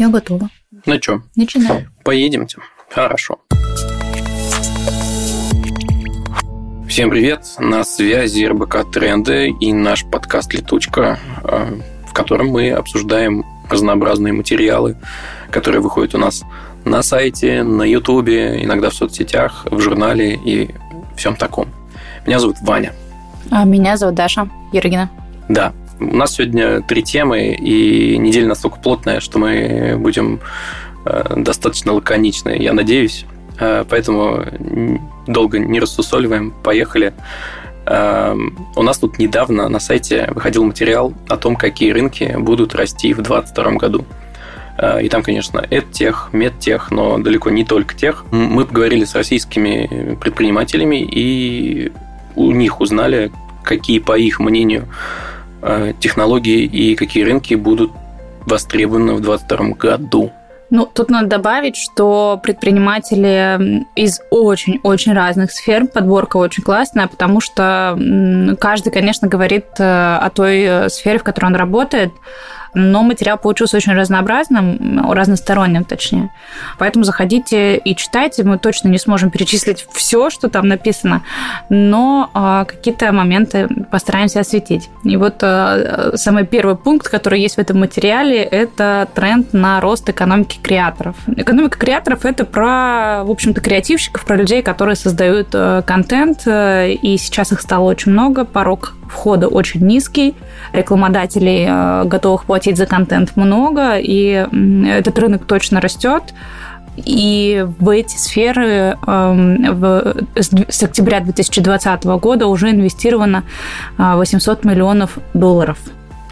Я готова. Ну что? Начинаем. Поедемте. Хорошо. Всем привет! На связи РБК Тренды и наш подкаст «Летучка», э, в котором мы обсуждаем разнообразные материалы, которые выходят у нас на сайте, на Ютубе, иногда в соцсетях, в журнале и всем таком. Меня зовут Ваня. А меня зовут Даша Ергина. Да, у нас сегодня три темы, и неделя настолько плотная, что мы будем э, достаточно лаконичны, я надеюсь. Э, поэтому долго не рассусоливаем, поехали. Э, у нас тут недавно на сайте выходил материал о том, какие рынки будут расти в 2022 году. И там, конечно, EdTech, MedTech, но далеко не только тех. Мы поговорили с российскими предпринимателями и у них узнали, какие, по их мнению, Э, технологии и какие рынки будут востребованы в 2022 году. Ну, тут надо добавить, что предприниматели из очень-очень разных сфер, подборка очень классная, потому что каждый, конечно, говорит э, о той э, сфере, в которой он работает, но материал получился очень разнообразным, разносторонним, точнее. Поэтому заходите и читайте. Мы точно не сможем перечислить все, что там написано, но а, какие-то моменты постараемся осветить. И вот а, самый первый пункт, который есть в этом материале, это тренд на рост экономики креаторов. Экономика креаторов – это про, в общем-то, креативщиков, про людей, которые создают э, контент, э, и сейчас их стало очень много, порог входа очень низкий, рекламодателей, э, готовых платить за контент, много, и этот рынок точно растет. И в эти сферы эм, в, с октября 2020 года уже инвестировано 800 э, миллионов долларов.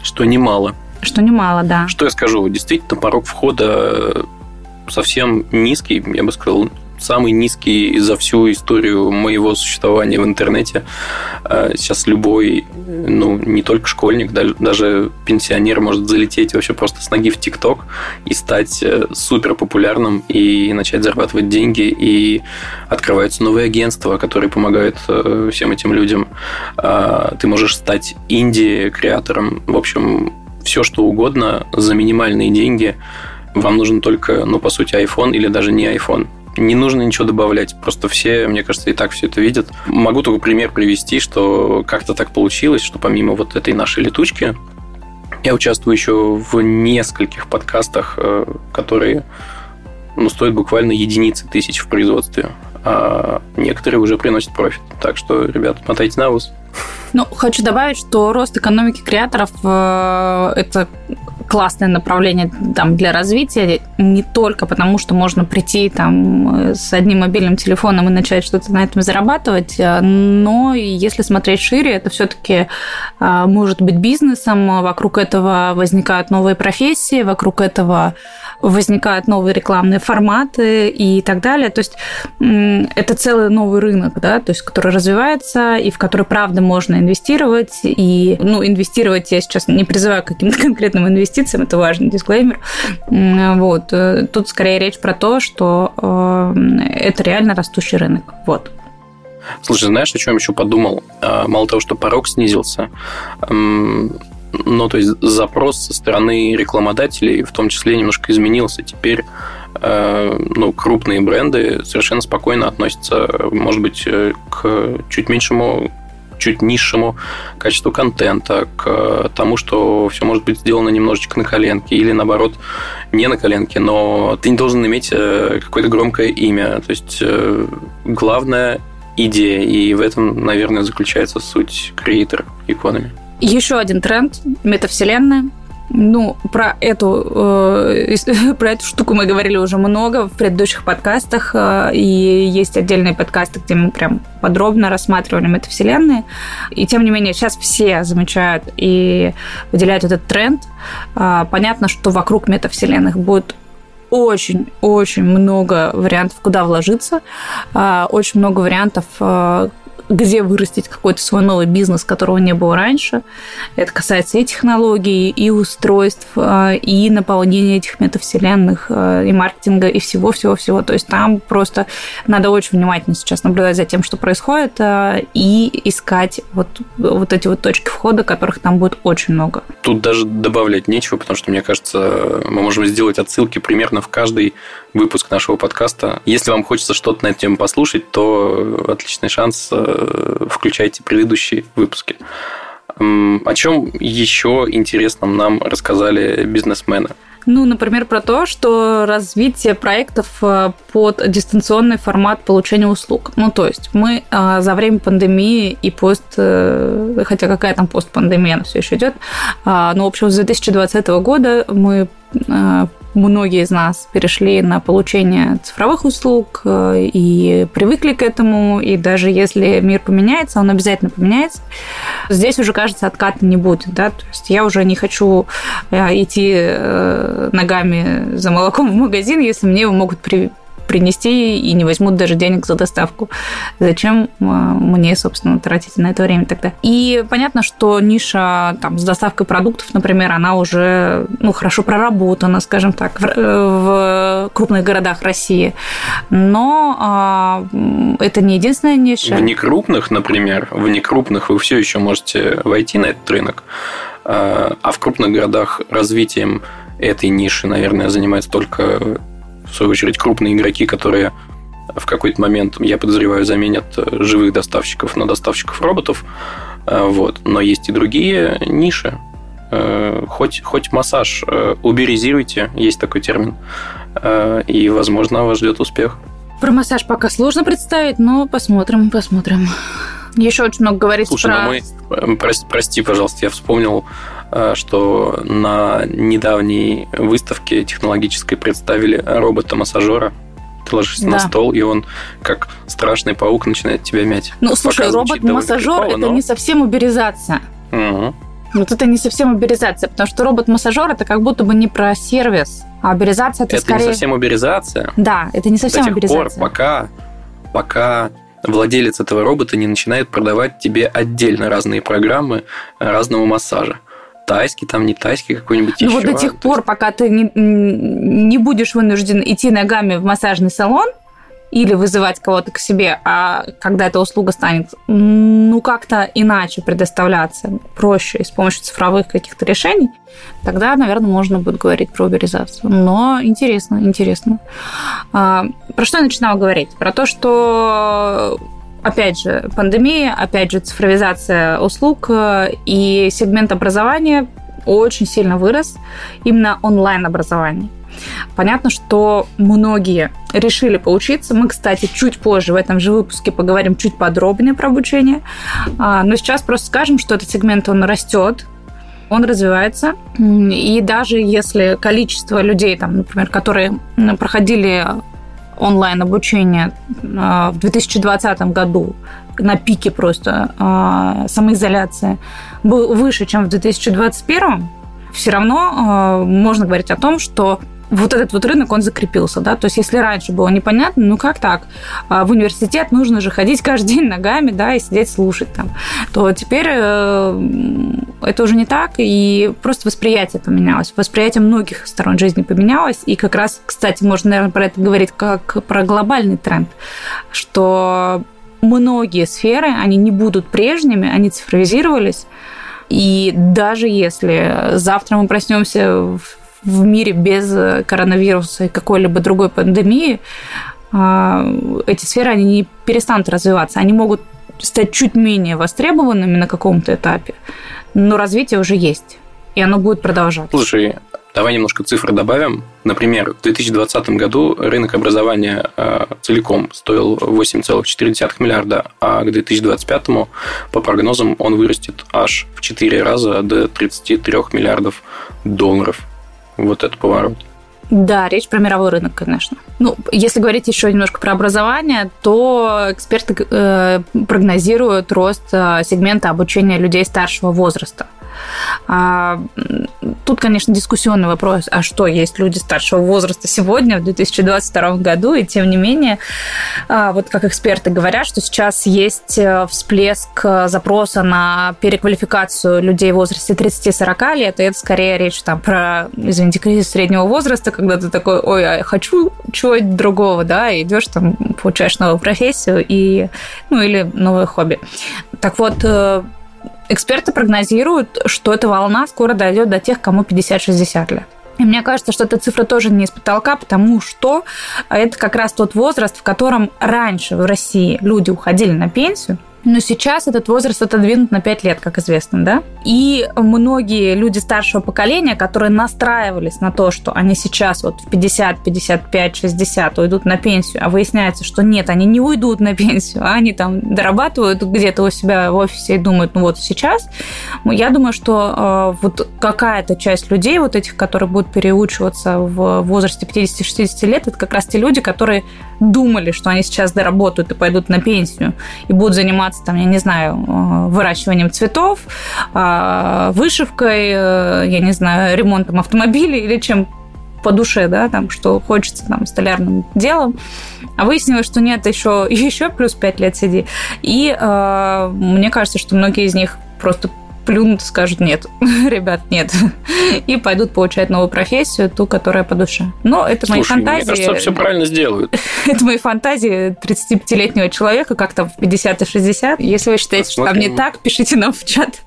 Что немало. Что немало, да. Что я скажу, действительно, порог входа совсем низкий, я бы сказал, самый низкий за всю историю моего существования в интернете. А, сейчас любой, ну, не только школьник, даже пенсионер может залететь вообще просто с ноги в ТикТок и стать э, супер популярным и начать зарабатывать деньги. И открываются новые агентства, которые помогают э, всем этим людям. Ты можешь стать инди-креатором. В общем, все что угодно за минимальные деньги. Вам нужен только, ну, по сути, iPhone или даже не iPhone. Не нужно ничего добавлять. Просто все, мне кажется, и так все это видят. Могу только пример привести, что как-то так получилось, что помимо вот этой нашей летучки, я участвую еще в нескольких подкастах, э, которые ну, стоят буквально единицы тысяч в производстве. А некоторые уже приносят профит. Так что, ребят, мотайте на ус. Ну, хочу добавить, что рост экономики креаторов э, это классное направление там, для развития, не только потому, что можно прийти там, с одним мобильным телефоном и начать что-то на этом зарабатывать, э, но если смотреть шире, это все-таки э, может быть бизнесом, вокруг этого возникают новые профессии, вокруг этого возникают новые рекламные форматы и так далее. То есть это целый новый рынок, да, то есть который развивается и в который, правда, можно инвестировать. И, ну, инвестировать я сейчас не призываю к каким-то конкретным инвестициям, это важный дисклеймер. Вот. Э, тут скорее речь про то, что э, это реально растущий рынок. Вот. Слушай, знаешь, о чем еще подумал? А, мало того, что порог снизился, ну, то есть запрос со стороны рекламодателей в том числе немножко изменился. Теперь э, ну, крупные бренды совершенно спокойно относятся, может быть, э, к чуть меньшему чуть низшему качеству контента, к тому, что все может быть сделано немножечко на коленке или наоборот не на коленке, но ты не должен иметь э, какое-то громкое имя. То есть главная идея, и в этом, наверное, заключается суть креатор экономи. Еще один тренд – метавселенная. Ну, про эту, э, про эту штуку мы говорили уже много в предыдущих подкастах, э, и есть отдельные подкасты, где мы прям подробно рассматривали метавселенные. И тем не менее, сейчас все замечают и выделяют этот тренд. Э, понятно, что вокруг метавселенных будет очень-очень много вариантов, куда вложиться, э, очень много вариантов, э, где вырастить какой-то свой новый бизнес, которого не было раньше. Это касается и технологий, и устройств, э, и наполнения этих метавселенных, э, и маркетинга, и всего-всего-всего. То есть там просто надо очень внимательно сейчас наблюдать за тем, что происходит, э, и искать вот, вот эти вот точки входа, которых там будет очень много. Тут даже добавлять нечего, потому что, мне кажется, мы можем сделать отсылки примерно в каждый выпуск нашего подкаста. Если вам хочется что-то на эту тему послушать, то отличный шанс включайте предыдущие выпуски. О чем еще интересном нам рассказали бизнесмены? Ну, например, про то, что развитие проектов э, под дистанционный формат получения услуг. Ну, то есть мы э, за время пандемии и пост, э, хотя какая там постпандемия, она все еще идет, но, в общем, с 2020 года мы многие из нас перешли на получение цифровых услуг э, и привыкли к этому, и даже если мир поменяется, он обязательно поменяется. Здесь уже, кажется, отката не будет, да, то есть я уже не хочу э, идти э, ногами за молоком в магазин, если мне его могут при принести и не возьмут даже денег за доставку. Зачем а, мне, собственно, тратить на это время тогда? И понятно, что ниша там, с доставкой продуктов, например, она уже ну, хорошо проработана, скажем так, в, в крупных городах России. Но а, это не единственная ниша. В некрупных, например, в некрупных вы все еще можете войти на этот рынок, а, а в крупных городах развитием этой ниши, наверное, занимается только в свою очередь, крупные игроки, которые в какой-то момент, я подозреваю, заменят э, живых доставщиков на доставщиков роботов. Э, вот. Но есть и другие ниши. Э, хоть, хоть массаж уберизируйте, есть такой термин, и, возможно, вас ждет успех. Про массаж пока сложно представить, но посмотрим, посмотрим. Еще очень много говорится Слушай, про... Слушай, ну мы... Прости, прости, пожалуйста, я вспомнил что на недавней выставке технологической представили робота-массажера. Ты ложишься да. на стол, и он, как страшный паук, начинает тебя мять. Ну, слушай, робот-массажер – это но... не совсем уберизация. Угу. Вот это не совсем уберизация, потому что робот-массажер это как будто бы не про сервис, а уберизация это, это скорее... Это не совсем уберизация. Да, это не совсем До тех уберизация. пор, пока, пока владелец этого робота не начинает продавать тебе отдельно разные программы разного массажа тайский, там не тайский какой-нибудь ну, еще. вот до тех пор, есть... пока ты не, не будешь вынужден идти ногами в массажный салон, или вызывать кого-то к себе, а когда эта услуга станет, ну, как-то иначе предоставляться, проще, с помощью цифровых каких-то решений, тогда, наверное, можно будет говорить про уберизацию. Но интересно, интересно. А, про что я начинала говорить? Про то, что опять же, пандемия, опять же, цифровизация услуг э, и сегмент образования очень сильно вырос, именно онлайн-образование. Понятно, что многие решили поучиться. Мы, кстати, чуть позже в этом же выпуске поговорим чуть подробнее про обучение. А, но сейчас просто скажем, что этот сегмент, он растет, он развивается. И даже если количество людей, там, например, которые проходили онлайн-обучение а, в 2020 году на пике просто а, самоизоляции был выше, чем в 2021, все равно а, можно говорить о том, что вот этот вот рынок, он закрепился, да, то есть если раньше было непонятно, ну как так, а в университет нужно же ходить каждый день ногами, да, и сидеть слушать там, то теперь э, это уже не так, и просто восприятие поменялось, восприятие многих сторон жизни поменялось, и как раз, кстати, можно, наверное, про это говорить как про глобальный тренд, что многие сферы, они не будут прежними, они цифровизировались, и даже если завтра мы проснемся в мире без коронавируса и какой-либо другой пандемии, а, эти сферы, они не перестанут развиваться. Они могут стать чуть менее востребованными на каком-то этапе, но развитие уже есть, и оно будет продолжаться. Слушай, давай немножко цифры добавим. Например, в 2020 году рынок образования а, целиком стоил 8,4 миллиарда, а к 2025 по прогнозам он вырастет аж в 4 раза до 33 миллиардов долларов вот этот поворот. Да, речь про мировой рынок, конечно. Ну, если говорить еще немножко про образование, то эксперты э, прогнозируют рост э, сегмента обучения людей старшего возраста. А, тут, конечно, дискуссионный вопрос, а что есть люди старшего возраста сегодня, в 2022 году, и тем не менее, а, вот как эксперты говорят, что сейчас есть э, всплеск запроса на переквалификацию людей в возрасте 30-40 лет, и это скорее речь там про, извините, кризис среднего возраста, когда ты такой, ой, я хочу чего-нибудь другого, да, и идешь там, получаешь новую профессию и, ну, или новое хобби. Так вот, э, эксперты прогнозируют, что эта волна скоро дойдет до тех, кому 50-60 лет. И мне кажется, что эта цифра тоже не из потолка, потому что это как раз тот возраст, в котором раньше в России люди уходили на пенсию, но сейчас этот возраст отодвинут на 5 лет, как известно, да? И многие люди старшего поколения, которые настраивались на то, что они сейчас вот в 50, 55, 60 уйдут на пенсию, а выясняется, что нет, они не уйдут на пенсию, а они там дорабатывают где-то у себя в офисе и думают, ну вот сейчас. Я думаю, что э, вот какая-то часть людей, вот этих, которые будут переучиваться в возрасте 50-60 лет, это как раз те люди, которые думали, что они сейчас доработают и пойдут на пенсию и будут заниматься, там, я не знаю, э, выращиванием цветов, э, вышивкой, э, я не знаю, ремонтом автомобилей или чем по душе, да, там, что хочется там столярным делом. А выяснилось, что нет, еще, еще плюс 5 лет сиди. И э, мне кажется, что многие из них просто плюнут скажут нет, ребят, нет. И пойдут получать новую профессию, ту, которая по душе. Но это Слушай, мои фантазии. Мне кажется, все правильно сделают. это мои фантазии 35-летнего человека, как там в 50 и 60. Если вы считаете, Посмотрим. что там не так, пишите нам в чат.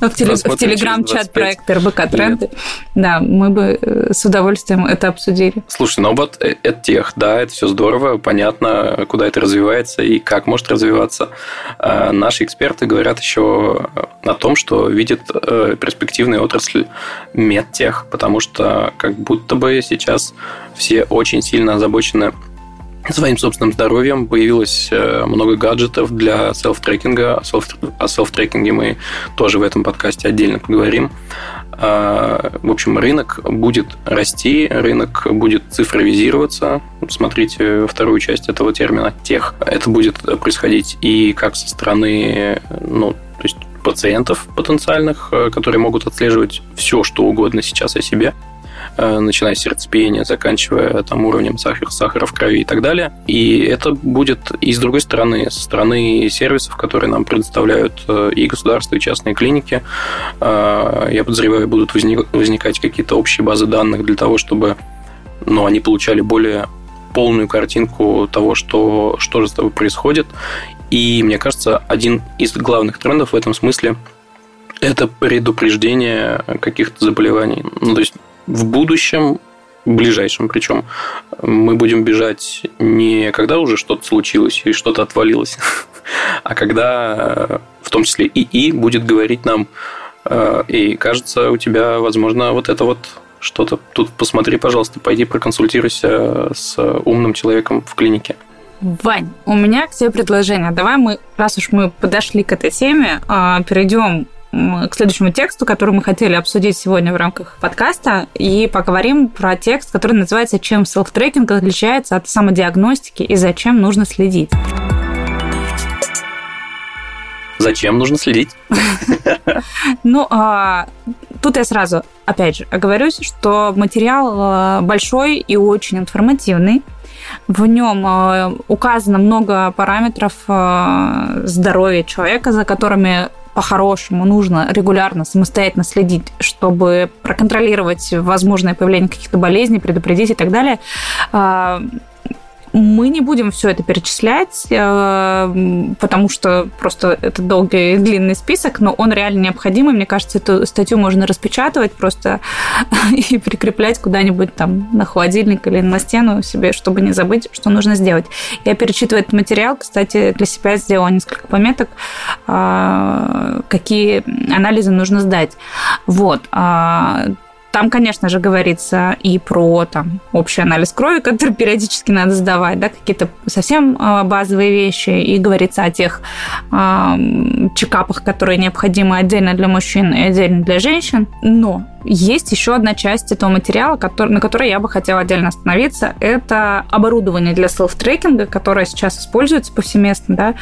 В, теле, в телеграм-чат проект РБК Тренды. Да, мы бы э, с удовольствием это обсудили. Слушай, ну вот э, это тех, да, это все здорово, понятно, куда это развивается и как может развиваться. А наши эксперты говорят еще о том, что видят э, перспективную отрасль медтех, потому что как будто бы сейчас все очень сильно озабочены своим собственным здоровьем. Появилось э, много гаджетов для селф-трекинга. О селф-трекинге мы тоже в этом подкасте отдельно поговорим. А, в общем, рынок будет расти, рынок будет цифровизироваться. Смотрите вторую часть этого термина «тех». Это будет происходить и как со стороны ну, то есть пациентов потенциальных, э, которые могут отслеживать все, что угодно сейчас о себе, начиная с сердцебиения, заканчивая там уровнем сахара, сахара в крови и так далее. И это будет и с другой стороны, со стороны сервисов, которые нам предоставляют э, и государство, и частные клиники. Э, я подозреваю, будут возникать какие-то общие базы данных для того, чтобы ну, они получали более полную картинку того, что, что же с тобой происходит. И мне кажется, один из главных трендов в этом смысле это предупреждение каких-то заболеваний. Ну, то есть в будущем, ближайшем причем, мы будем бежать не когда уже что-то случилось и что-то отвалилось, а когда в том числе ИИ будет говорить нам, э, и кажется, у тебя, возможно, вот это вот что-то. Тут посмотри, пожалуйста, пойди проконсультируйся с умным человеком в клинике. Вань, у меня к тебе предложение. Давай мы, раз уж мы подошли к этой теме, а, перейдем к следующему тексту, который мы хотели обсудить сегодня в рамках подкаста, и поговорим про текст, который называется «Чем селф-трекинг отличается от самодиагностики и зачем нужно следить». Зачем нужно следить? Ну, а, тут я сразу, опять же, оговорюсь, что материал а, большой и очень информативный. В нем а, указано много параметров здоровья человека, за которыми по-хорошему нужно регулярно самостоятельно следить, чтобы проконтролировать возможное появление каких-то болезней, предупредить и так далее. А, мы не будем все это перечислять, э, потому что просто это долгий длинный список, но он реально необходимый. Мне кажется, эту статью можно распечатывать просто и прикреплять куда-нибудь там на холодильник или на стену себе, чтобы не забыть, что нужно сделать. Я перечитываю этот материал, кстати, для себя сделала несколько пометок, а, какие анализы нужно сдать. Вот. Там, конечно же, говорится и про там, общий анализ крови, который периодически надо сдавать, да, какие-то совсем а, базовые вещи, и говорится о тех э, чекапах, которые необходимы отдельно для мужчин и отдельно для женщин. Но есть еще одна часть этого материала, который, на которой я бы хотела отдельно остановиться. Это оборудование для селф-трекинга, которое сейчас используется повсеместно. Да?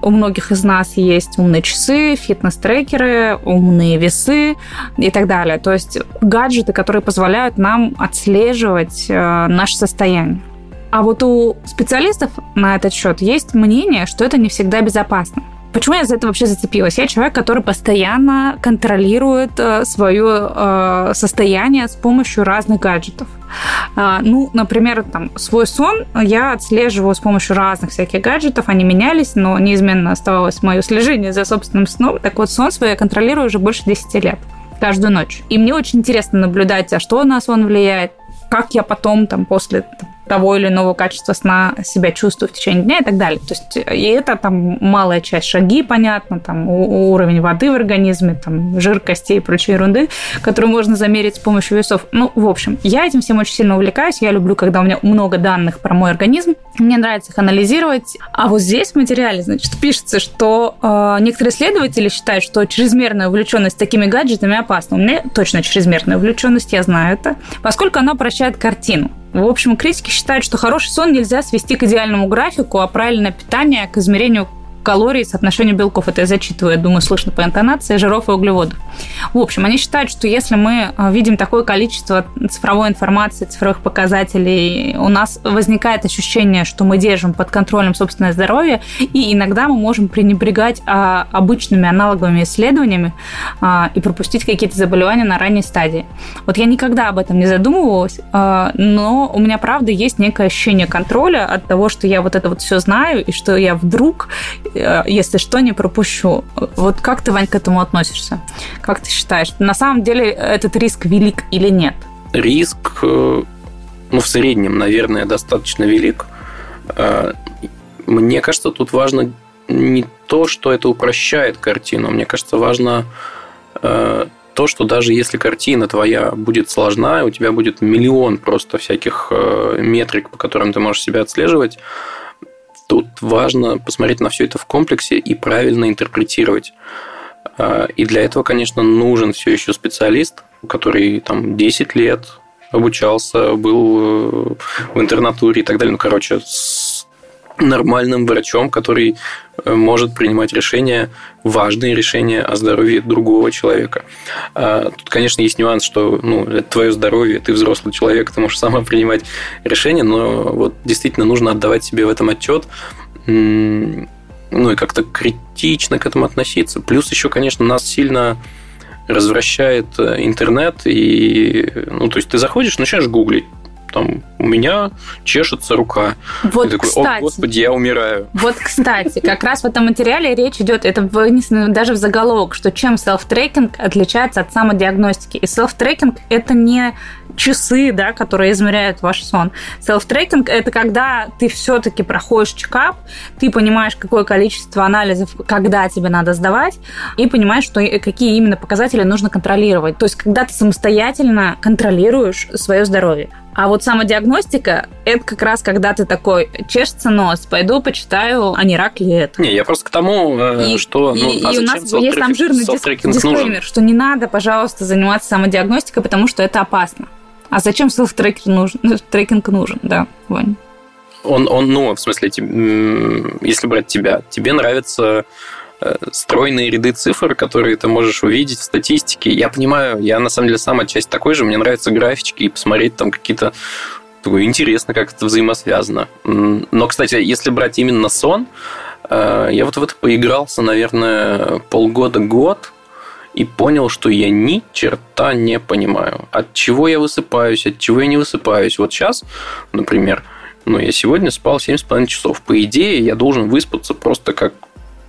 У многих из нас есть умные часы, фитнес-трекеры, умные весы и так далее. То есть гаджеты, которые позволяют нам отслеживать э, наше состояние. А вот у специалистов на этот счет есть мнение, что это не всегда безопасно. Почему я за это вообще зацепилась? Я человек, который постоянно контролирует э, свое э, состояние с помощью разных гаджетов. А, ну, например, там, свой сон я отслеживаю с помощью разных всяких гаджетов. Они менялись, но неизменно оставалось мое слежение за собственным сном. Так вот, сон свой я контролирую уже больше 10 лет каждую ночь. И мне очень интересно наблюдать, а что на сон влияет, как я потом, там, после того или иного качества сна себя чувствую в течение дня и так далее. То есть и это там малая часть шаги, понятно, там уровень воды в организме, там жир костей и прочей ерунды, которую можно замерить с помощью весов. Ну, в общем, я этим всем очень сильно увлекаюсь. Я люблю, когда у меня много данных про мой организм. Мне нравится их анализировать. А вот здесь в материале, значит, пишется, что э, некоторые исследователи считают, что чрезмерная увлеченность такими гаджетами опасна. У меня точно чрезмерная увлеченность, я знаю это, поскольку она прощает картину. В общем, критики считают, что хороший сон нельзя свести к идеальному графику, а правильное питание к измерению калорий, соотношению белков, это я зачитываю, я думаю, слышно по интонации, жиров и углеводов. В общем, они считают, что если мы а, видим такое количество цифровой информации, цифровых показателей, у нас возникает ощущение, что мы держим под контролем собственное здоровье, и иногда мы можем пренебрегать а, обычными аналоговыми исследованиями а, и пропустить какие-то заболевания на ранней стадии. Вот я никогда об этом не задумывалась, но у меня, правда, есть некое ощущение контроля от того, что я вот это вот все знаю, и что я вдруг Э, если что, не пропущу. Вот как ты, Вань, к этому относишься? Как ты считаешь, на самом деле этот риск велик или нет? Риск, э, ну, в среднем, наверное, достаточно велик. Э, мне кажется, тут важно не то, что это упрощает картину. Мне кажется, важно то, что даже если картина твоя будет сложна, у тебя будет миллион просто всяких метрик, по которым ты можешь себя отслеживать, Тут важно посмотреть на все это в комплексе и правильно интерпретировать. А, и для этого, конечно, нужен все еще специалист, который там 10 лет обучался, был э, в интернатуре и так далее. Ну, короче, нормальным врачом, который э, может принимать решения, важные решения о здоровье другого человека. А, тут, конечно, есть нюанс, что ну, это твое здоровье, ты взрослый человек, ты можешь сама принимать решения, но вот действительно нужно отдавать себе в этом отчет, ну и как-то критично к этому относиться. Плюс еще, конечно, нас сильно развращает э, интернет, и, ну, то есть ты заходишь, начинаешь гуглить, там, у меня чешется рука. Вот, такой, кстати, О, господи, я умираю. Вот, кстати, как раз в этом материале речь идет, это вынесено даже в заголовок, что чем селф-трекинг отличается от самодиагностики. И селф-трекинг – это не часы, да, которые измеряют ваш сон. Селф-трекинг – это когда ты все-таки проходишь чекап, ты понимаешь, какое количество анализов, когда тебе надо сдавать, и понимаешь, что какие именно показатели нужно контролировать. То есть, когда ты самостоятельно контролируешь свое здоровье. А вот самодиагностика – это как раз когда ты такой, чешется нос, пойду почитаю, а не рак ли это. Не, я просто к тому, э, и, что... Ну, и, а и у нас есть там жирный дисклеймер, что не надо, пожалуйста, заниматься самодиагностикой, потому что это опасно. А зачем селф-трекинг нужен? Ну, трекинг нужен, да, Вань. Он, он, ну, в смысле, если брать тебя, тебе нравится э, стройные ряды цифр, которые ты можешь увидеть в статистике. Я понимаю, я на самом деле сам отчасти такой же, мне нравятся графички и посмотреть там какие-то интересно, как это взаимосвязано. Но, кстати, если брать именно сон, э, я вот в это поигрался, наверное, полгода-год, и понял, что я ни черта не понимаю. От чего я высыпаюсь, от чего я не высыпаюсь. Вот сейчас, например, ну, я сегодня спал 7,5 часов. По идее, я должен выспаться просто как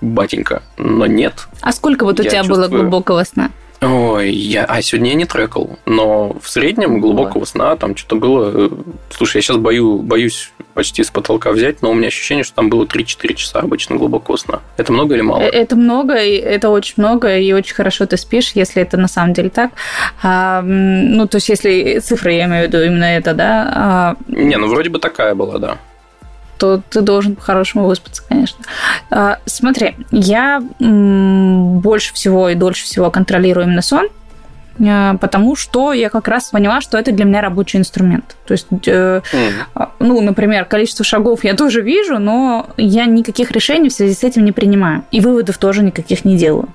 батенька, но нет. А сколько вот у тебя чувствую... было глубокого сна? Ой, я, а сегодня я не трекал, но в среднем глубокого сна там что-то было. Э, слушай, я сейчас бою, боюсь почти с потолка взять, но у меня ощущение, что там было 3-4 часа обычно глубокого сна. Это много или мало? Э, это много, это очень много, и очень хорошо ты спишь, если это на самом деле так. А, ну, то есть, если цифры, я имею в виду именно это, да? А... Не, ну, вроде бы такая была, да то ты должен по-хорошему выспаться, конечно. А, смотри, я больше всего и дольше всего контролирую именно сон. э, потому что я как раз поняла, что это для меня рабочий инструмент. То есть, mm. ну, например, количество шагов я тоже вижу, но я никаких решений в связи с этим не принимаю. И выводов тоже никаких не делаю.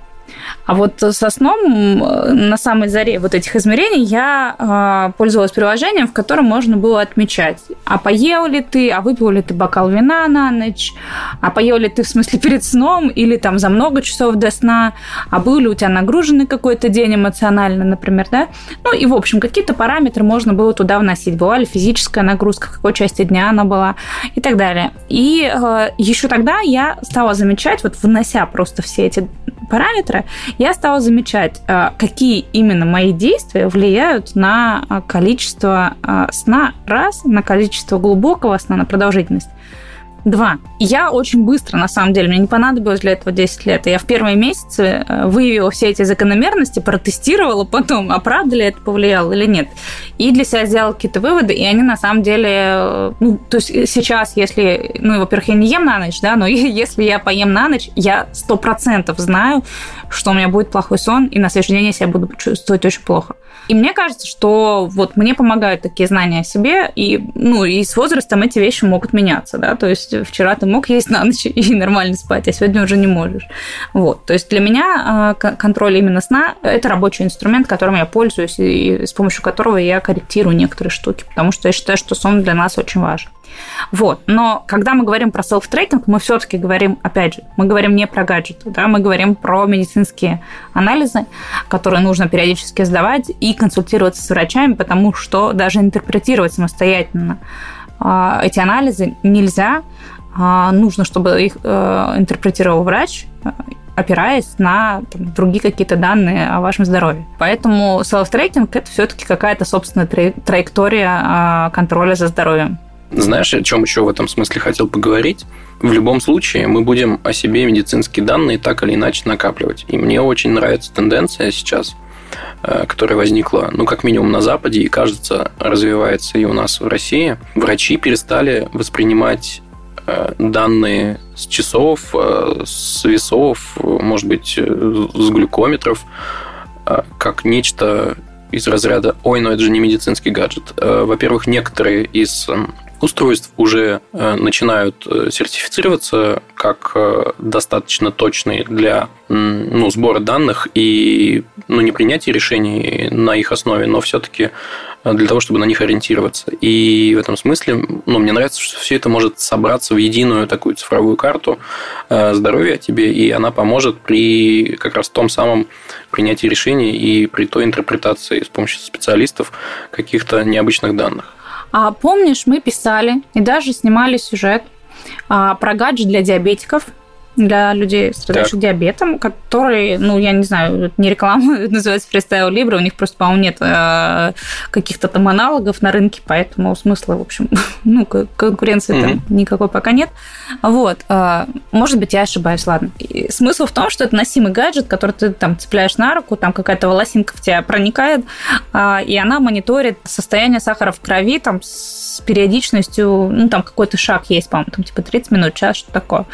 А вот со сном на самой заре вот этих измерений я э, пользовалась приложением, в котором можно было отмечать, а поел ли ты, а выпил ли ты бокал вина на ночь, а поел ли ты в смысле перед сном или там за много часов до сна, а был ли у тебя нагруженный какой-то день эмоционально, например, да? Ну и, в общем, какие-то параметры можно было туда вносить. Была ли физическая нагрузка, в какой части дня она была и так далее. И э, еще тогда я стала замечать, вот внося просто все эти параметры, я стала замечать, э, какие именно мои действия влияют на э, количество э, сна, раз, на количество глубокого сна, на продолжительность. Два. Я очень быстро, на самом деле, мне не понадобилось для этого 10 лет. Я в первые месяцы выявила все эти закономерности, протестировала потом, а правда ли это повлияло или нет. И для себя сделала какие-то выводы, и они на самом деле... Ну, то есть сейчас, если... Ну, во-первых, я не ем на ночь, да, но если я поем на ночь, я сто процентов знаю, что у меня будет плохой сон, и на следующий день я себя буду чувствовать очень плохо. И мне кажется, что вот мне помогают такие знания о себе, и, ну, и с возрастом эти вещи могут меняться, да, то есть вчера ты мог есть на ночь и нормально спать, а сегодня уже не можешь. Вот, то есть для меня а, контроль именно сна – это рабочий инструмент, которым я пользуюсь, и с помощью которого я корректирую некоторые штуки, потому что я считаю, что сон для нас очень важен. Вот. Но когда мы говорим про селф-трекинг, мы все-таки говорим, опять же, мы говорим не про гаджеты, да, мы говорим про медицинские анализы, которые нужно периодически сдавать и консультироваться с врачами, потому что даже интерпретировать самостоятельно а, эти анализы нельзя. А, нужно, чтобы их э, интерпретировал врач, опираясь на там, другие какие-то данные о вашем здоровье. Поэтому self-трекинг – это все-таки какая-то собственная траектория а, контроля за здоровьем. Знаешь, о чем еще в этом смысле хотел поговорить? В любом случае, мы будем о себе медицинские данные так или иначе накапливать. И мне очень нравится тенденция сейчас, э, которая возникла, ну, как минимум на Западе, и, кажется, развивается и у нас в России. Врачи перестали воспринимать э, данные с часов, э, с весов, может быть, с глюкометров, как нечто из разряда «Ой, но это же не медицинский гаджет». Во-первых, некоторые из устройств уже э, начинают э, сертифицироваться как э, достаточно точные для ну, сбора данных и ну, не принятия решений на их основе, но все-таки для того, чтобы на них ориентироваться. И в этом смысле ну, мне нравится, что все это может собраться в единую такую цифровую карту здоровья тебе, и она поможет при как раз том самом принятии решений и при той интерпретации с помощью специалистов каких-то необычных данных. А помнишь, мы писали и даже снимали сюжет а, про гаджет для диабетиков, для людей, страдающих так. диабетом, которые, ну, я не знаю, не реклама, называется фристайл Libra, у них просто, по-моему, нет э, каких-то там аналогов на рынке, поэтому смысла, в общем, ну, конкуренции mm-hmm. там никакой пока нет. Вот. Э, может быть, я ошибаюсь, ладно. И смысл в том, что это носимый гаджет, который ты там цепляешь на руку, там какая-то волосинка в тебя проникает, э, и она мониторит состояние сахара в крови там с периодичностью, ну, там какой-то шаг есть, по-моему, там типа 30 минут, час, что такое.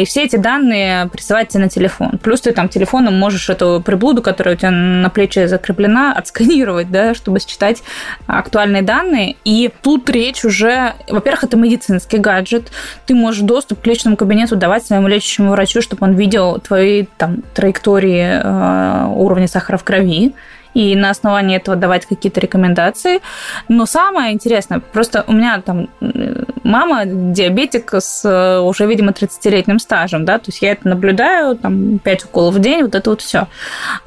И все эти данные присылать тебе на телефон. Плюс ты там телефоном можешь эту приблуду, которая у тебя на плече закреплена, отсканировать, да, чтобы считать актуальные данные. И тут речь уже, во-первых, это медицинский гаджет. Ты можешь доступ к личному кабинету давать своему лечащему врачу, чтобы он видел твои там траектории э, уровня сахара в крови и на основании этого давать какие-то рекомендации. Но самое интересное, просто у меня там мама диабетик с э, уже, видимо, 30-летним стажем, да, то есть я это наблюдаю, там, 5 уколов в день, вот это вот все.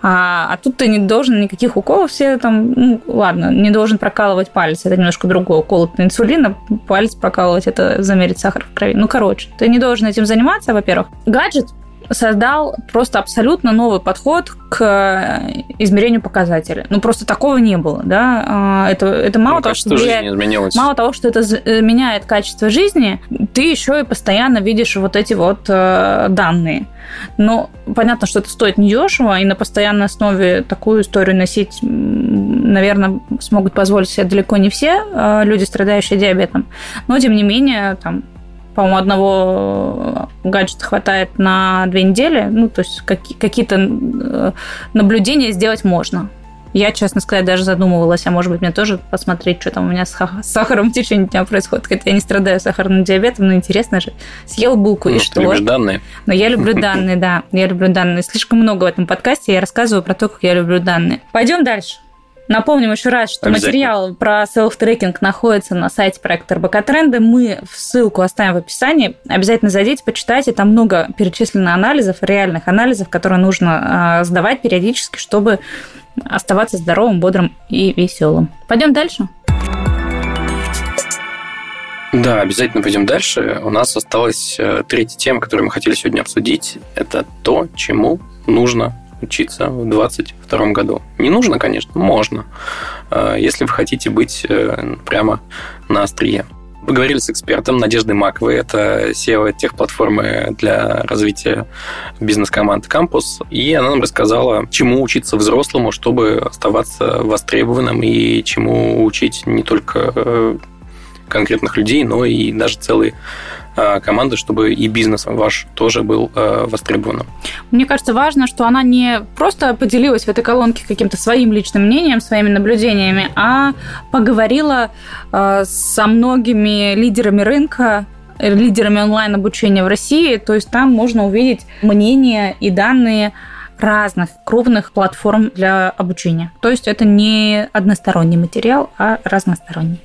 А, а тут ты не должен никаких уколов все там, ну, ладно, не должен прокалывать палец, это немножко другое. Укол от инсулина, палец прокалывать, это замерить сахар в крови. Ну, короче, ты не должен этим заниматься, во-первых. Гаджет создал просто абсолютно новый подход к э, измерению показателей. Ну, просто такого не было, да. А, это, это мало, ну, того, что влияет, мало того, что это э, меняет качество жизни, ты еще и постоянно видишь вот эти вот э, данные. Но понятно, что это стоит недешево, и на постоянной основе такую историю носить, наверное, смогут позволить себе далеко не все люди, страдающие диабетом. Но, тем не менее, там, по-моему, одного гаджета хватает на две недели. Ну, то есть какие-то э, наблюдения сделать можно. Я, честно сказать, даже задумывалась, а может быть, мне тоже посмотреть, что там у меня с сахаром в течение дня происходит. Хотя я не страдаю сахарным диабетом, но интересно же. Съел булку ну, и что? Любишь данные. Но я люблю данные, да. Я люблю данные. Слишком много в этом подкасте. Я рассказываю про то, как я люблю данные. Пойдем дальше. Напомним еще раз, что материал про селф-трекинг находится на сайте проекта РБК Тренды. Мы ссылку оставим в описании. Обязательно зайдите, почитайте. Там много перечислено анализов, реальных анализов, которые нужно а, сдавать периодически, чтобы оставаться здоровым, бодрым и веселым. Пойдем дальше. Да, обязательно пойдем дальше. У нас осталась э, третья тема, которую мы хотели сегодня обсудить. Это то, чему нужно учиться в 2022 году. Не нужно, конечно, можно, э, если вы хотите быть э, прямо на острие. Поговорили с экспертом Надеждой Маковой, это SEO техплатформы для развития бизнес-команд «Кампус», и она нам рассказала, чему учиться взрослому, чтобы оставаться востребованным, и чему учить не только э, конкретных людей, но и даже целые команды, чтобы и бизнес ваш тоже был востребованным. Мне кажется, важно, что она не просто поделилась в этой колонке каким-то своим личным мнением, своими наблюдениями, а поговорила э, со многими лидерами рынка, лидерами онлайн-обучения в России. То есть там можно увидеть мнения и данные разных крупных платформ для обучения. То есть это не односторонний материал, а разносторонний.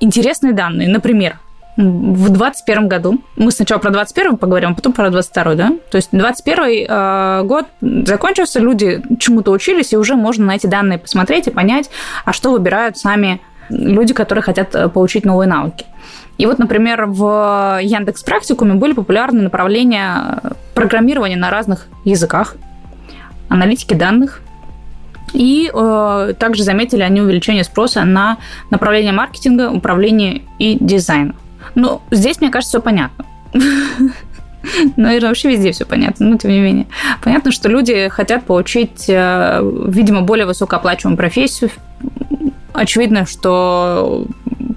Интересные данные. Например, в 21 году. Мы сначала про 21 поговорим, а потом про 22 да? То есть 21 э, год закончился, люди чему-то учились, и уже можно на эти данные посмотреть и понять, а что выбирают сами люди, которые хотят э, получить новые навыки. И вот, например, в Яндекс Практикуме были популярны направления программирования на разных языках, аналитики данных, и э, также заметили они увеличение спроса на направление маркетинга, управления и дизайна. Ну, здесь, мне кажется, все понятно. Наверное, вообще везде все понятно, но тем не менее. Понятно, что люди хотят получить, э, видимо, более высокооплачиваемую профессию. Очевидно, что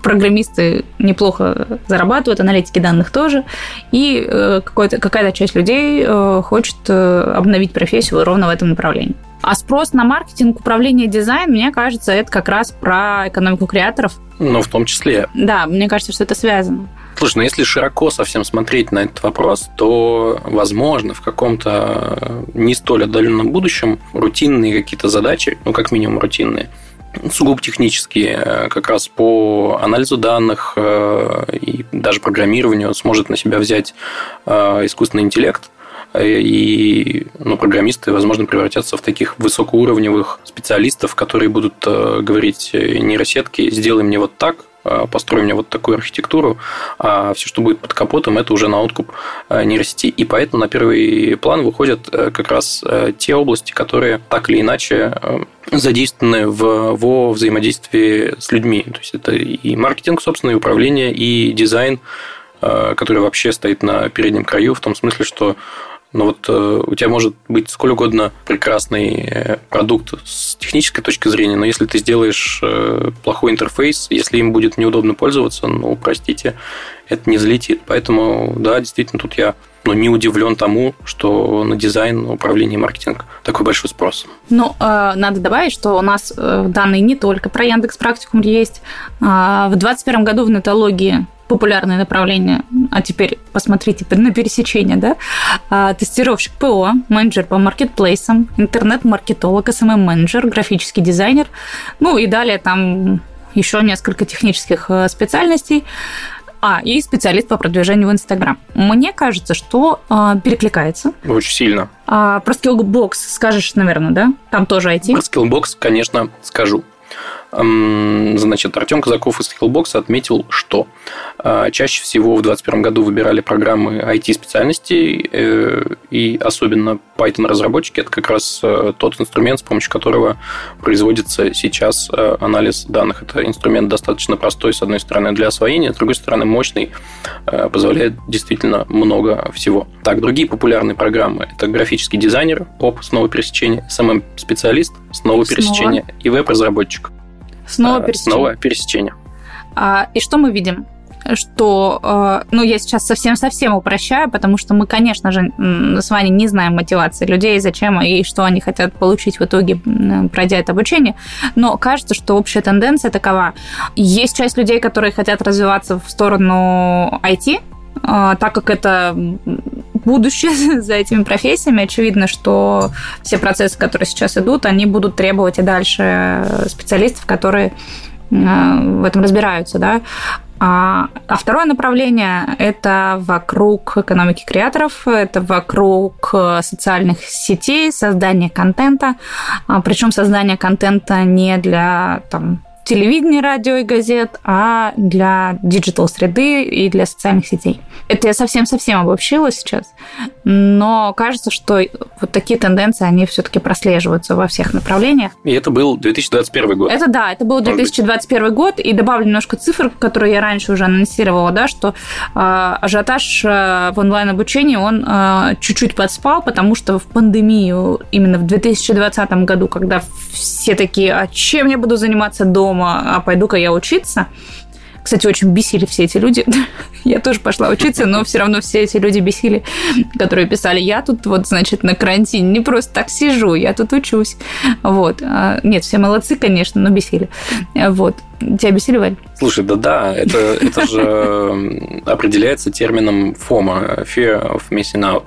программисты неплохо зарабатывают, аналитики данных тоже, и э, какая-то часть людей э, хочет обновить профессию ровно в этом направлении. А спрос на маркетинг, управление, дизайн, мне кажется, это как раз про экономику креаторов. Ну, в том числе. Да, мне кажется, что это связано. Слушай, ну если широко совсем смотреть на этот вопрос, то, возможно, в каком-то не столь отдаленном будущем рутинные какие-то задачи, ну, как минимум рутинные, сугубо технические, как раз по анализу данных э, и даже программированию сможет на себя взять э, искусственный интеллект – и ну, программисты, возможно, превратятся в таких высокоуровневых специалистов, которые будут э, говорить э, нейросетке, сделай мне вот так, э, построй мне вот такую архитектуру, а все, что будет под капотом, это уже на откуп нейросети. И поэтому на первый план выходят как раз те области, которые так или иначе задействованы в, во взаимодействии с людьми. То есть это и маркетинг, собственно, и управление, и дизайн, который вообще стоит на переднем краю, в том смысле, что но вот э, у тебя может быть сколь угодно прекрасный э, продукт с технической точки зрения, но если ты сделаешь э, плохой интерфейс, если им будет неудобно пользоваться, ну, простите, это не взлетит. Поэтому, да, действительно, тут я ну, не удивлен тому, что на дизайн, управление и маркетинг такой большой спрос. Ну, э, надо добавить, что у нас э, данные не только про Яндекс Практикум есть. Э, в 2021 году в нетологии популярное направление, а теперь посмотрите на пересечение, да, а, тестировщик ПО, менеджер по маркетплейсам, интернет-маркетолог, SMM-менеджер, графический дизайнер, ну и далее там еще несколько технических э, специальностей. А, и специалист по продвижению в Инстаграм. Мне кажется, что э, перекликается. Очень сильно. А, про Skillbox скажешь, наверное, да? Там тоже IT. Про Skillbox, конечно, скажу. Значит, Артем Казаков из Skillbox отметил, что а, чаще всего в 2021 году выбирали программы IT-специальностей, э, и особенно Python-разработчики – это как раз э, тот инструмент, с помощью которого производится сейчас э, анализ данных. Это инструмент достаточно простой, с одной стороны, для освоения, с другой стороны, мощный, позволяет действительно много всего. Так, другие популярные программы – это графический дизайнер, ОП, снова пересечение, SMM-специалист, снова, снова пересечение, и веб-разработчик. Снова а, пересечение. Снова пересечение. А, и что мы видим? что, э, ну, я сейчас совсем-совсем упрощаю, потому что мы, конечно же, с вами не знаем мотивации людей, зачем и что они хотят получить в итоге, пройдя это обучение, но кажется, что общая тенденция такова. Есть часть людей, которые хотят развиваться в сторону IT, э, так как это будущее за этими профессиями. Очевидно, что все процессы, которые сейчас идут, они будут требовать и дальше специалистов, которые э, в этом разбираются, да. А, а второе направление – это вокруг экономики креаторов, это вокруг социальных сетей, создания контента, а, причем создание контента не для там, телевидения, радио и газет, а для диджитал-среды и для социальных сетей. Это я совсем-совсем обобщила сейчас, но кажется, что вот такие тенденции, они все-таки прослеживаются во всех направлениях. И это был 2021 год. Это да, это был 2021 год, и добавлю немножко цифр, которые я раньше уже анонсировала, да, что э, ажиотаж э, в онлайн-обучении, он э, чуть-чуть подспал, потому что в пандемию именно в 2020 году, когда все такие, а чем я буду заниматься дома, а пойду-ка я учиться, кстати, очень бесили все эти люди. я тоже пошла учиться, но все равно все эти люди бесили, которые писали, я тут вот, значит, на карантине не просто так сижу, я тут учусь. Вот. А, нет, все молодцы, конечно, но бесили. Вот. Тебя бесили, Валь? Слушай, да-да, это, это же определяется термином FOMO, Fear of Missing Out.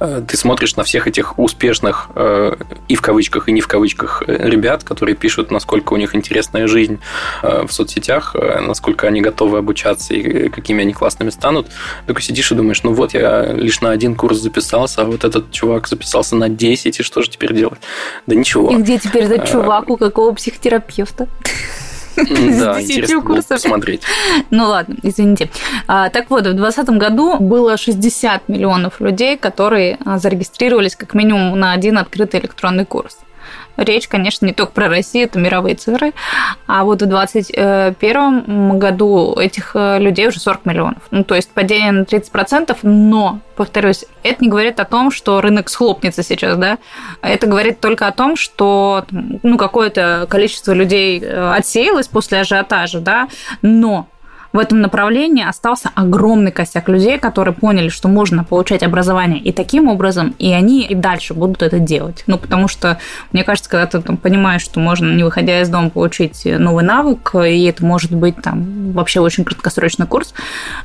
Э, ты смотришь на всех этих успешных э, и в кавычках, и не в кавычках э, ребят, которые пишут, насколько у них интересная жизнь в соцсетях, насколько они готовы обучаться и какими они классными станут. Только сидишь и думаешь, ну вот я лишь на один курс записался, а вот этот чувак записался на 10, и что же теперь делать? Да ничего. И где теперь этот чувак, у какого психотерапевта? Да, интересно курсов. посмотреть. Ну ладно, извините. А, так вот, в 2020 году было 60 миллионов людей, которые а, зарегистрировались как минимум на один открытый электронный курс. Речь, конечно, не только про Россию, это мировые цифры. А вот в 2021 году этих э, людей уже 40 миллионов. Ну, то есть падение на 30%, но, повторюсь, это не говорит о том, что рынок схлопнется сейчас, да. Это говорит только о том, что ну, какое-то количество людей э, отсеялось после ажиотажа, да, но в этом направлении остался огромный косяк людей, которые поняли, что можно получать образование и таким образом, и они и дальше будут это делать. Ну, потому что, мне кажется, когда ты там, понимаешь, что можно, не выходя из дома, получить новый навык, и это может быть там вообще очень краткосрочный курс,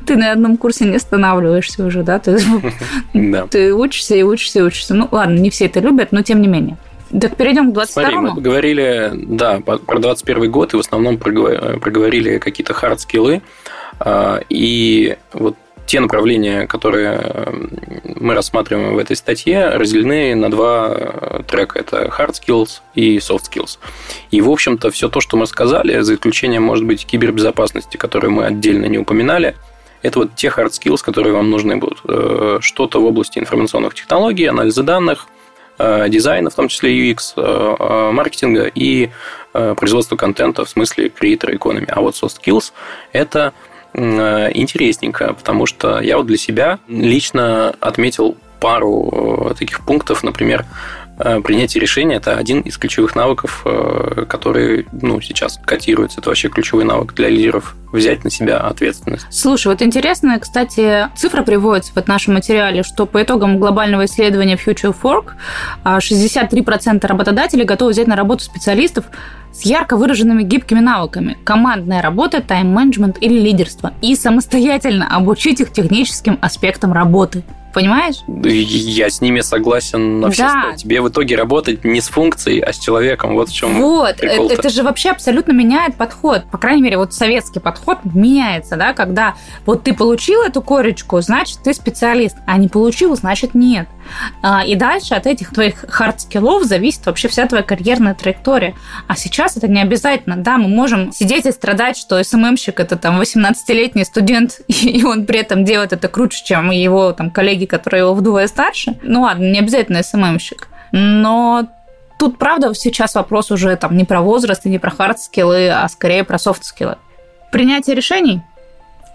ты на одном курсе не останавливаешься уже, да? Ты, ты учишься и учишься и учишься. Ну, ладно, не все это любят, но тем не менее. Так перейдем к 22 Смотри, мы говорили, да, про 21 год, и в основном проговорили какие-то хард-скиллы. А, и вот те направления, которые мы рассматриваем в этой статье, разделены на два трека. Это hard skills и soft skills. И, в общем-то, все то, что мы сказали, за исключением, может быть, кибербезопасности, которую мы отдельно не упоминали, это вот те hard skills, которые вам нужны будут. Э, что-то в области информационных технологий, анализа данных – Э, дизайна, в том числе UX, э, э, маркетинга и производства контента в смысле creator economy. А вот soft skills – это интересненько, потому что я вот для себя лично отметил пару таких пунктов, например, Э, принятие решения – это один из ключевых навыков, э, который ну, сейчас котируется. Это вообще ключевой навык для лидеров – взять на себя ответственность. Слушай, вот интересно, кстати, цифра приводится в нашем материале, что по итогам глобального исследования Future Fork 63% работодателей готовы взять на работу специалистов с ярко выраженными гибкими навыками – командная работа, тайм-менеджмент или лидерство, и самостоятельно обучить их техническим аспектам работы – Понимаешь? Я с ними согласен на все да. Тебе в итоге работать не с функцией, а с человеком. Вот в чем Вот, это, это же вообще абсолютно меняет подход. По крайней мере, вот советский подход меняется, да, когда вот ты получил эту корочку, значит, ты специалист, а не получил, значит, нет. А, и дальше от этих твоих хард-скиллов зависит вообще вся твоя карьерная траектория. А сейчас это не обязательно. Да, мы можем сидеть и страдать, что СММщик – это там 18-летний студент, и он при этом делает это круче, чем его там коллеги, которые его вдвое старше. Ну ладно, не обязательно СММщик. Но тут, правда, сейчас вопрос уже там не про возраст и не про хард-скиллы, а скорее про софт-скиллы. Принятие решений,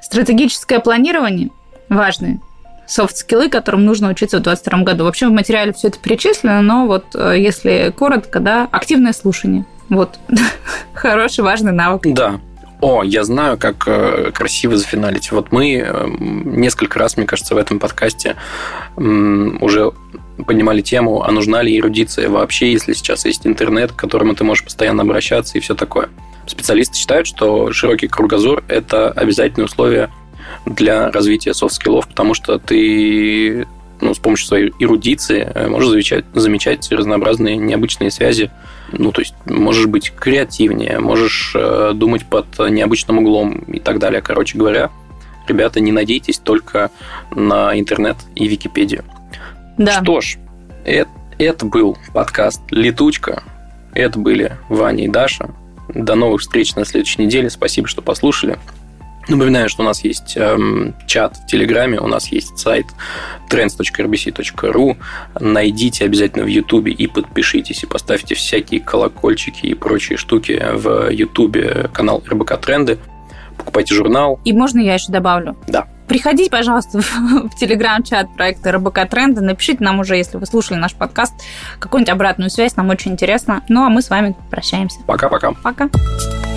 стратегическое планирование важные – софт-скиллы, которым нужно учиться в 2022 году. Вообще в материале все это перечислено, но вот э, если коротко, да, активное слушание. Вот. Хороший, важный навык. Да. О, я знаю, как э, красиво зафиналить. Вот мы э, несколько раз, мне кажется, в этом подкасте уже поднимали тему, а нужна ли эрудиция вообще, если сейчас есть интернет, к которому ты можешь постоянно обращаться и все такое. Специалисты считают, что широкий кругозор – это обязательное условие для развития софт-скиллов, потому что ты ну, с помощью своей эрудиции э, можешь замечать, замечать разнообразные необычные связи. Ну, то есть можешь быть креативнее, можешь э, думать под необычным углом и так далее. Короче говоря, ребята, не надейтесь только на интернет и Википедию. Да. Что ж, это, это был подкаст «Летучка». Это были Ваня и Даша. До новых встреч на следующей неделе. Спасибо, что послушали. Напоминаю, что у нас есть эм, чат в Телеграме, у нас есть сайт trends.rbc.ru. Найдите обязательно в Ютубе и подпишитесь, и поставьте всякие колокольчики и прочие штуки в Ютубе канал РБК Тренды. Покупайте журнал. И можно я еще добавлю? Да. Приходите, пожалуйста, в, телеграм-чат проекта РБК Тренды. Напишите нам уже, если вы слушали наш подкаст, какую-нибудь обратную связь. Нам очень интересно. Ну, а мы с вами прощаемся. Пока-пока. Пока. -пока. Пока.